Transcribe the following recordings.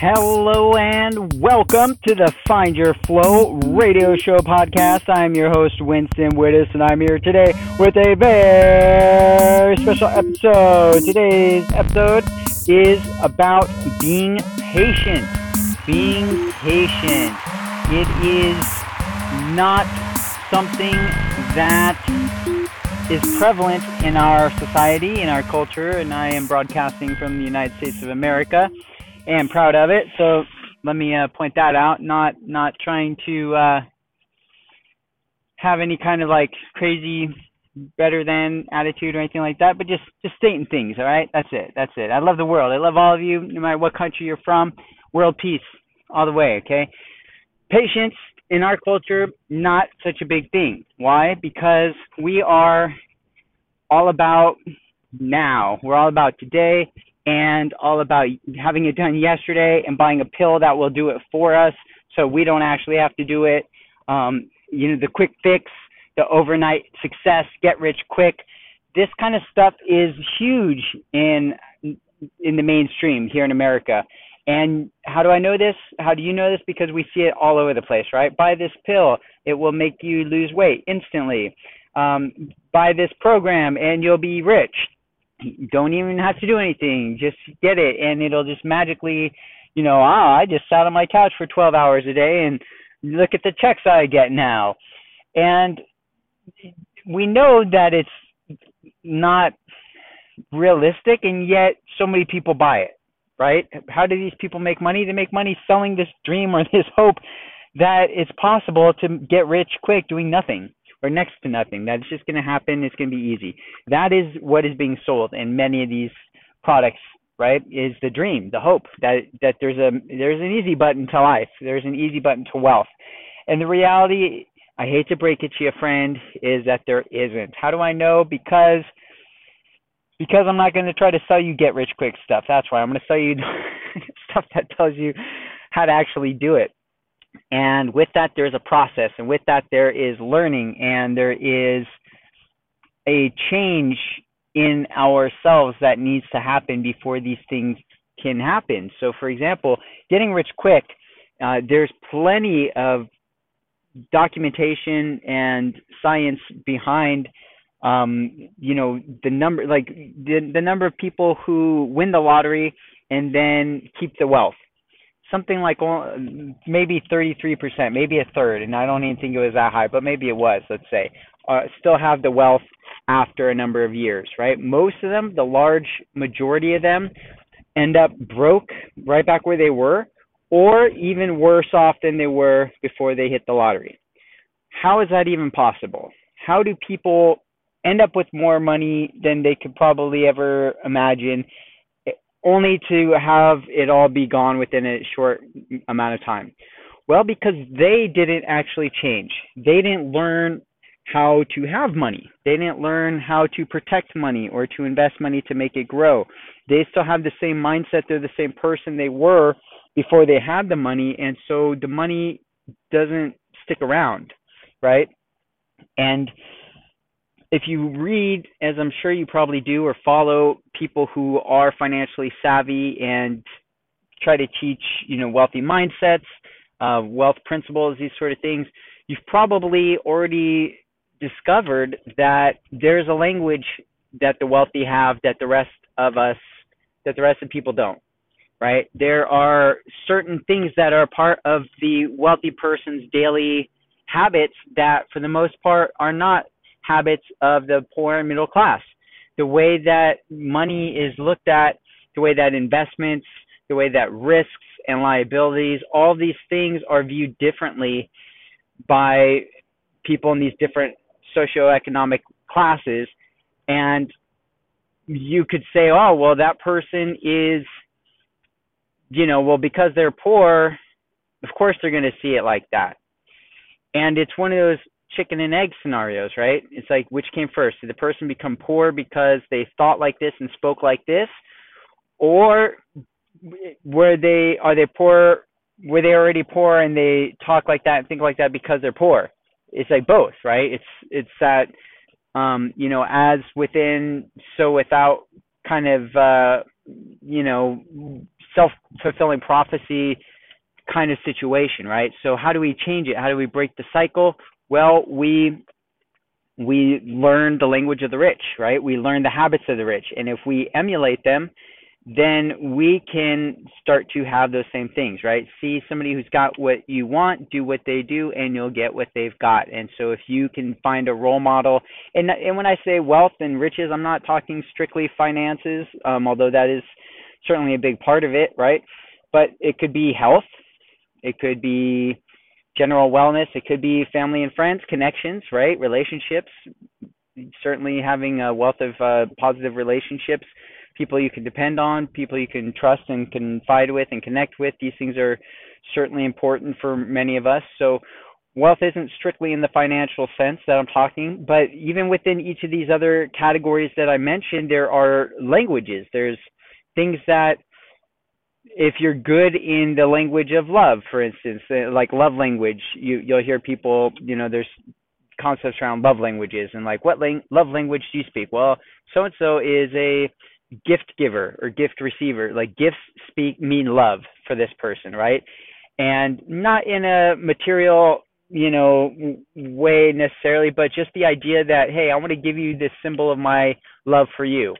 Hello and welcome to the Find Your Flow radio show podcast. I'm your host, Winston Wittes, and I'm here today with a very special episode. Today's episode is about being patient. Being patient. It is not something that is prevalent in our society, in our culture, and I am broadcasting from the United States of America am proud of it. So let me uh, point that out. Not not trying to uh, have any kind of like crazy better than attitude or anything like that, but just just stating things. All right, that's it. That's it. I love the world. I love all of you, no matter what country you're from. World peace all the way. Okay. Patience in our culture not such a big thing. Why? Because we are all about now. We're all about today and all about having it done yesterday and buying a pill that will do it for us so we don't actually have to do it. Um, you know, the quick fix, the overnight success, get rich quick. This kind of stuff is huge in in the mainstream here in America. And how do I know this? How do you know this? Because we see it all over the place, right? Buy this pill, it will make you lose weight instantly. Um, buy this program and you'll be rich don't even have to do anything. Just get it, and it'll just magically, you know, ah, I just sat on my couch for 12 hours a day, and look at the checks I get now. And we know that it's not realistic, and yet so many people buy it, right? How do these people make money? They make money selling this dream or this hope that it's possible to get rich quick doing nothing or next to nothing. That's just going to happen. It's going to be easy. That is what is being sold in many of these products, right? Is the dream, the hope that that there's a there's an easy button to life. There's an easy button to wealth. And the reality, I hate to break it to you, friend, is that there isn't. How do I know? Because because I'm not going to try to sell you get rich quick stuff. That's why I'm going to sell you stuff that tells you how to actually do it and with that there's a process. And with that there is learning. And there is a change in ourselves that needs to happen before these things can happen. So for example getting rich quick uh, there's plenty of documentation and science behind um, you know the number like the, the number of people who win the lottery and then keep the wealth something like maybe 33%, maybe a third, and I don't even think it was that high, but maybe it was, let's say, uh, still have the wealth after a number of years, right? Most of them, the large majority of them, end up broke right back where they were, or even worse off than they were before they hit the lottery. How is that even possible? How do people end up with more money than they could probably ever imagine only to have it all be gone within a short amount of time? Well, because they didn't actually change. They didn't learn how to have money. They didn't learn how to protect money or to invest money to make it grow. They still have the same mindset. They're the same person they were before they had the money. And so the money doesn't stick around, right? And if you read, as I'm sure you probably do, or follow people who are financially savvy and try to teach, you know, wealthy mindsets, uh, wealth principles, these sort of things, you've probably already discovered that there's a language that the wealthy have that the rest of us, that the rest of people don't. Right? There are certain things that are part of the wealthy person's daily habits that, for the most part, are not habits of the poor and middle class. The way that money is looked at, the way that investments, the way that risks and liabilities, all these things are viewed differently by people in these different socioeconomic classes. And you could say, oh, well, that person is, you know, well, because they're poor, of course they're going to see it like that. And it's one of those chicken and egg scenarios, right? It's like which came first? Did the person become poor because they thought like this and spoke like this, or were they are they poor? Were they already poor and they talk like that and think like that because they're poor? It's like both, right? It's it's that um, you know, as within, so without kind of uh, you know self fulfilling prophecy kind of situation, right? So how do we change it? How do we break the cycle? Well, we we learn the language of the rich, right? We learn the habits of the rich, and if we emulate them, then we can start to have those same things, right? See somebody who's got what you want, do what they do, and you'll get what they've got. And so if you can find a role model, and and when I say wealth and riches, I'm not talking strictly finances, um, although that is certainly a big part of it, right? But it could be health, it could be general wellness, it could be family and friends, connections, right? Relationships, certainly having a wealth of uh, positive relationships people you can depend on, people you can trust and confide with and connect with. These things are certainly important for many of us. So wealth isn't strictly in the financial sense that I'm talking, but even within each of these other categories that I mentioned, there are languages. There's things that if you're good in the language of love, for instance, uh, like love language, you you'll hear people, you know, there's concepts around love languages and like what lang- love language do you speak? Well, so and so is a gift giver or gift receiver. Like gifts speak mean love for this person, right? And not in a material, you know, way necessarily, but just the idea that hey, I want to give you this symbol of my love for you.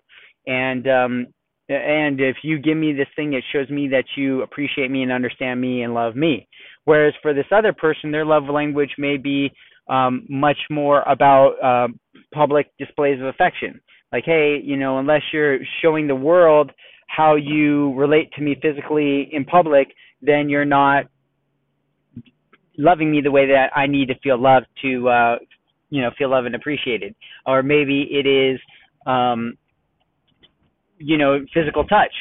And um and if you give me this thing it shows me that you appreciate me and understand me and love me. Whereas for this other person, their love language may be um, much more about uh, public displays of affection like hey you know unless you're showing the world how you relate to me physically in public then you're not loving me the way that I need to feel loved to uh you know feel loved and appreciated or maybe it is um you know physical touch.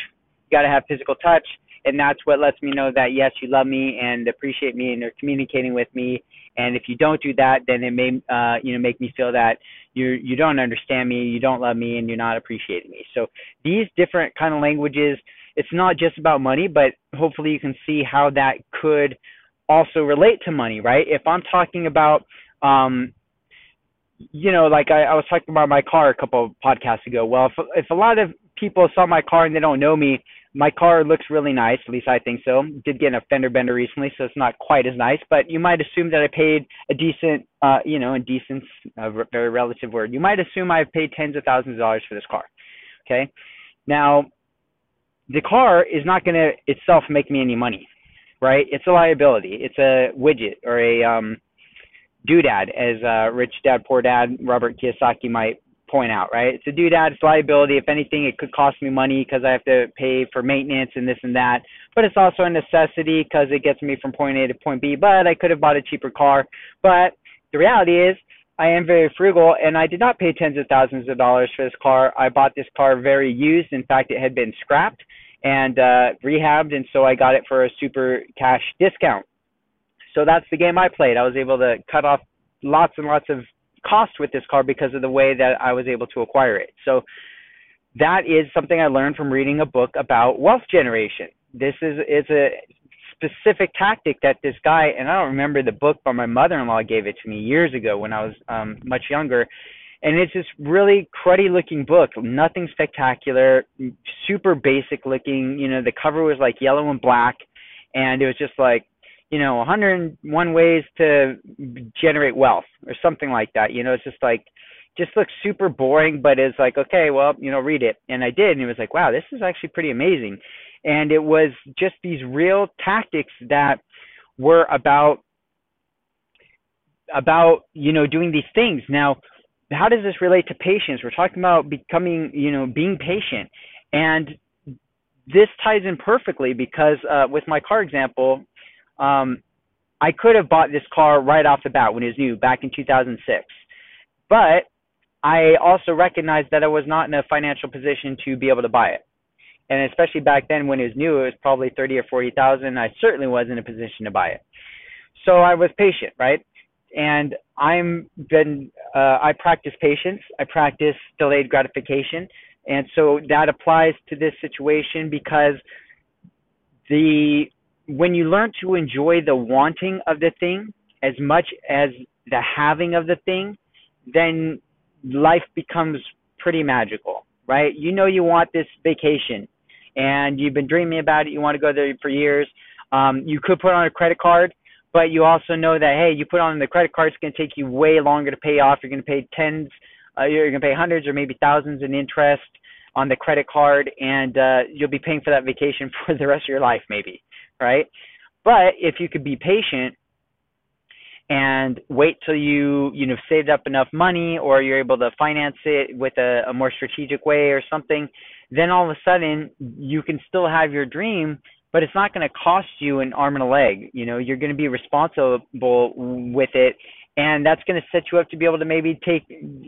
You got to have physical touch and that's what lets me know that yes you love me and appreciate me and are communicating with me. And if you don't do that then it may uh you know make me feel that you you don't understand me you don't love me and you're not appreciating me. So these different kind of languages it's not just about money but hopefully you can see how that could also relate to money right? If i'm talking about um you know like i, I was talking about my car a couple of podcasts ago. Well if if a lot of people saw my car and they don't know me my car looks really nice, at least I think so. Did get a fender bender recently, so it's not quite as nice. But you might assume that I paid a decent, uh, you know, a decent, a very relative word. You might assume I've paid tens of thousands of dollars for this car. Okay, now the car is not going to itself make me any money, right? It's a liability. It's a widget or a um, doodad, as uh, Rich Dad Poor Dad Robert Kiyosaki might point out, right? It's a doodad, it's liability. If anything, it could cost me money because I have to pay for maintenance and this and that. But it's also a necessity because it gets me from point A to point B. But I could have bought a cheaper car. But the reality is, I am very frugal, and I did not pay tens of thousands of dollars for this car. I bought this car very used. In fact, it had been scrapped and uh, rehabbed, and so I got it for a super cash discount. So that's the game I played. I was able to cut off lots and lots of cost with this car because of the way that I was able to acquire it. So that is something I learned from reading a book about wealth generation. This is it's a specific tactic that this guy and I don't remember the book, but my mother-in-law gave it to me years ago when I was um much younger. And it's this really cruddy looking book, nothing spectacular, super basic looking. You know, the cover was like yellow and black, and it was just like you know 101 ways to generate wealth or something like that. You know it's just like just looks super boring but it's like okay well you know read it. And i did and it was like wow this is actually pretty amazing. And it was just these real tactics that were about about you know doing these things. Now how does this relate to patience? We're talking about becoming you know being patient. And this ties in perfectly because uh, with my car example um, I could have bought this car right off the bat when it was new back in 2006. But I also recognized that I was not in a financial position to be able to buy it. And especially back then when it was new, it was probably 30 or 40,000. I certainly wasn't in a position to buy it. So I was patient, right? And I'm been uh, I practice patience. I practice delayed gratification. And so that applies to this situation because the when you learn to enjoy the wanting of the thing as much as the having of the thing, then life becomes pretty magical, right? You know you want this vacation and you've been dreaming about it, you want to go there for years. Um, you could put on a credit card, but you also know that hey, you put on the credit card, it's going to take you way longer to pay off. You're going to pay tens, uh, you're going to pay hundreds or maybe thousands in interest on the credit card, and uh, you'll be paying for that vacation for the rest of your life, maybe, right? But if you could be patient and wait till you you know saved up enough money or you're able to finance it with a, a more strategic way or something then all of a sudden you can still have your dream but it's not going to cost you an arm and a leg you know you're going to be responsible with it and that's going to set you up to be able to maybe take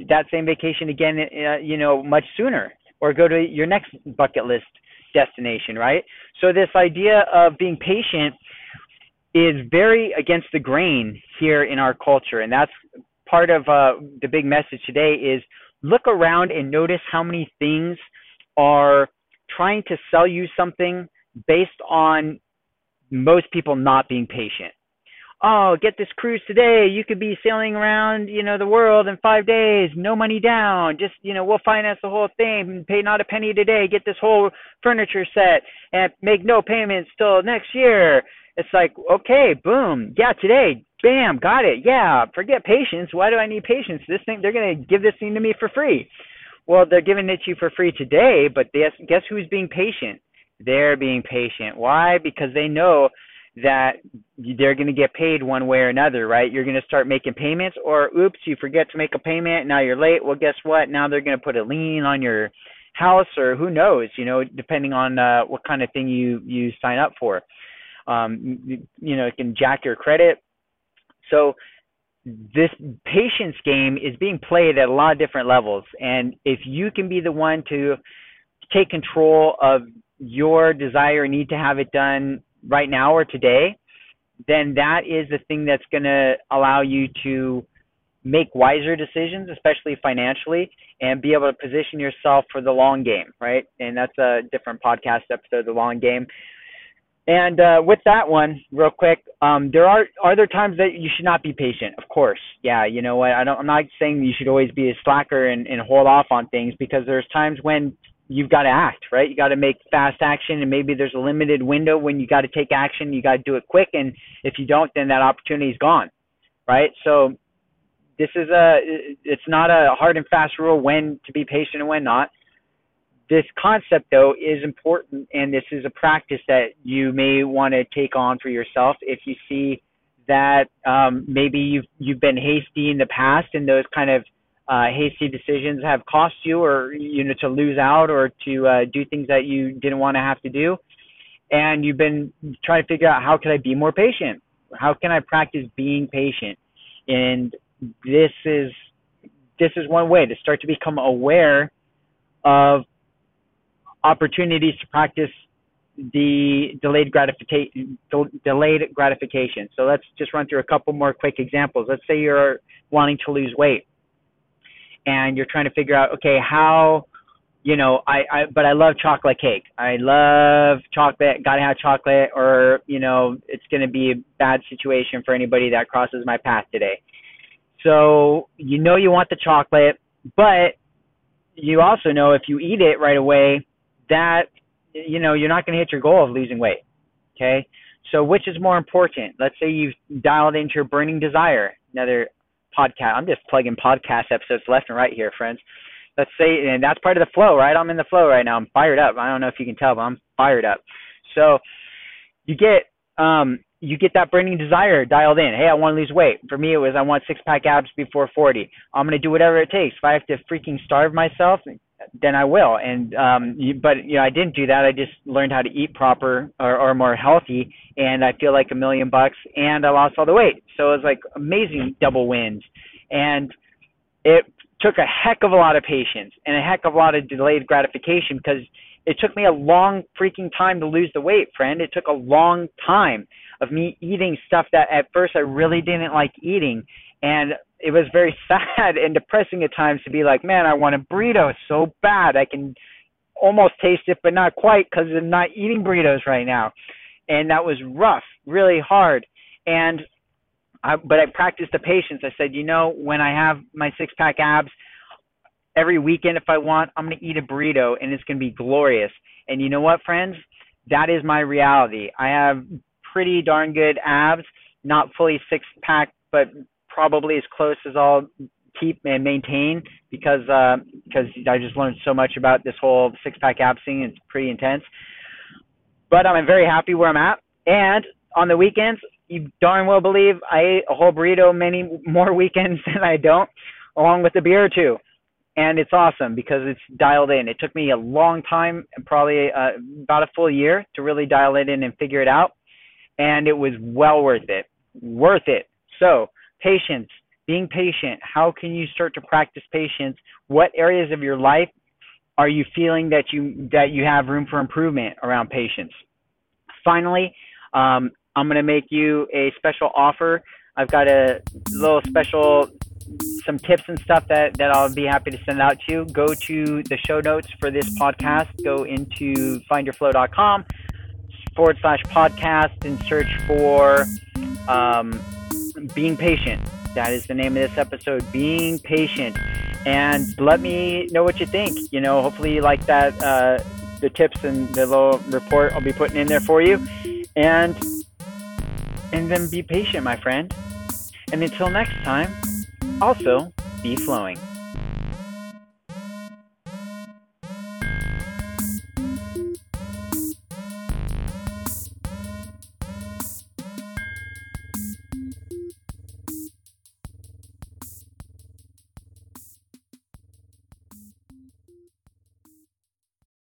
that same vacation again uh, you know much sooner or go to your next bucket list destination right? So this idea of being patient is very against the grain here in our culture. And that's part of uh, the big message today is look around and notice how many things are trying to sell you something based on most people not being patient oh get this cruise today you could be sailing around you know the world in five days no money down just you know we'll finance the whole thing pay not a penny today get this whole furniture set and make no payments till next year it's like, okay, boom, yeah, today, bam, got it. Yeah, forget patience. Why do I need patience? This thing, they're gonna give this thing to me for free. Well, they're giving it to you for free today, but guess guess who's being patient? They're being patient. Why? Because they know that they're going to get paid one way or another, right? You're going to start making payments, or oops, you forget to make a payment, now you're late. Well, guess what? Now they're going to put a lien on your house, or who knows? You know, depending on uh, what kind of thing you you sign up for um, you, you know, it can jack your credit. So this patience game is being played at a lot of different levels. And if you can be the one to take control of your desire and need to have it done right now or today, then that is the thing that's going to allow you to make wiser decisions, especially financially, and be able to position yourself for the long game, right? And that's a different podcast episode, the long game. And uh, with that one, real quick, um, there are are there times that you should not be patient. Of course, yeah. You know what? I don't. I'm not saying you should always be a slacker and, and hold off on things because there's times when you've got to act, right? You got to make fast action, and maybe there's a limited window when you got to take action. You got to do it quick, and if you don't, then that opportunity is gone, right? So this is a. It's not a hard and fast rule when to be patient and when not this concept, though, is important, and this is a practice that you may want to take on for yourself if you see that um, maybe you've you've been hasty in the past, and those kind of uh, hasty decisions have cost you, or you know, to lose out, or to uh, do things that you didn't want to have to do, and you've been trying to figure out how can I be more patient? How can I practice being patient? And this is this is one way to start to become aware of opportunities to practice the delayed gratification delayed gratification. So let's just run through a couple more quick examples. Let's say you're wanting to lose weight and you're trying to figure out okay how you know I, I but I love chocolate cake. I love chocolate, got to have chocolate or you know it's to be a bad situation for anybody that crosses my path today. So you know you want the chocolate, but you also know if you eat it right away that you know you're not going to hit your goal of losing weight. Okay, so which is more important? Let's say you've dialed into your burning desire. Another podcast. I'm just plugging podcast episodes left and right here, friends. Let's say, and that's part of the flow, right? I'm in the flow right now. I'm fired up. I don't know if you can tell, but I'm fired up. So you get um you get that burning desire dialed in. Hey, I want to lose weight. For me, it was I want six pack abs before 40. I'm gonna do whatever it takes. If I have to freaking starve myself, then I will. And um, you, but you know, I didn't do that. I just learned how to eat proper or, or more healthy, and I feel like a million bucks, and I lost all the weight. So it was like amazing double wins, and it took a heck of a lot of patience and a heck of a lot of delayed gratification because it took me a long freaking time to lose the weight, friend. It took a long time of me eating stuff that at first I really didn't like eating, and it was very sad and depressing at times to be like, man, I want a burrito so bad. I can almost taste it, but not quite because I'm not eating burritos right now. And that was rough, really hard. And I, but I practiced the patience. I said, you know, when I have my six pack abs, every weekend if I want, I'm going to eat a burrito and it's going to be glorious. And you know what, friends? That is my reality. I have pretty darn good abs, not fully six pack, but probably as close as I'll keep and maintain because uh, because I just learned so much about this whole six pack ab thing. It's pretty intense. But I'm very happy where I'm at. And on the weekends, you darn well believe I ate a whole burrito many more weekends than I don't, along with a beer or two. And it's awesome because it's dialed in. It took me a long time, probably uh, about a full year, to really dial it in and figure it out. And it was well worth it. Worth it. So, patience, being patient. How can you start to practice patience? What areas of your life are you feeling that you that you have room for improvement around patience? Finally, um, I'm going to make you a special offer. I've got a little special some tips and stuff that, that I'll be happy to send out to you. Go to the show notes for this podcast. Go into findyourflow.com forward slash podcast and search for um, being patient. That is the name of this episode, being patient. And let me know what you think. You know, hopefully you like that, uh, the tips and the little report I'll be putting in there for you. And and then be patient, my friend. And until next time, also be flowing.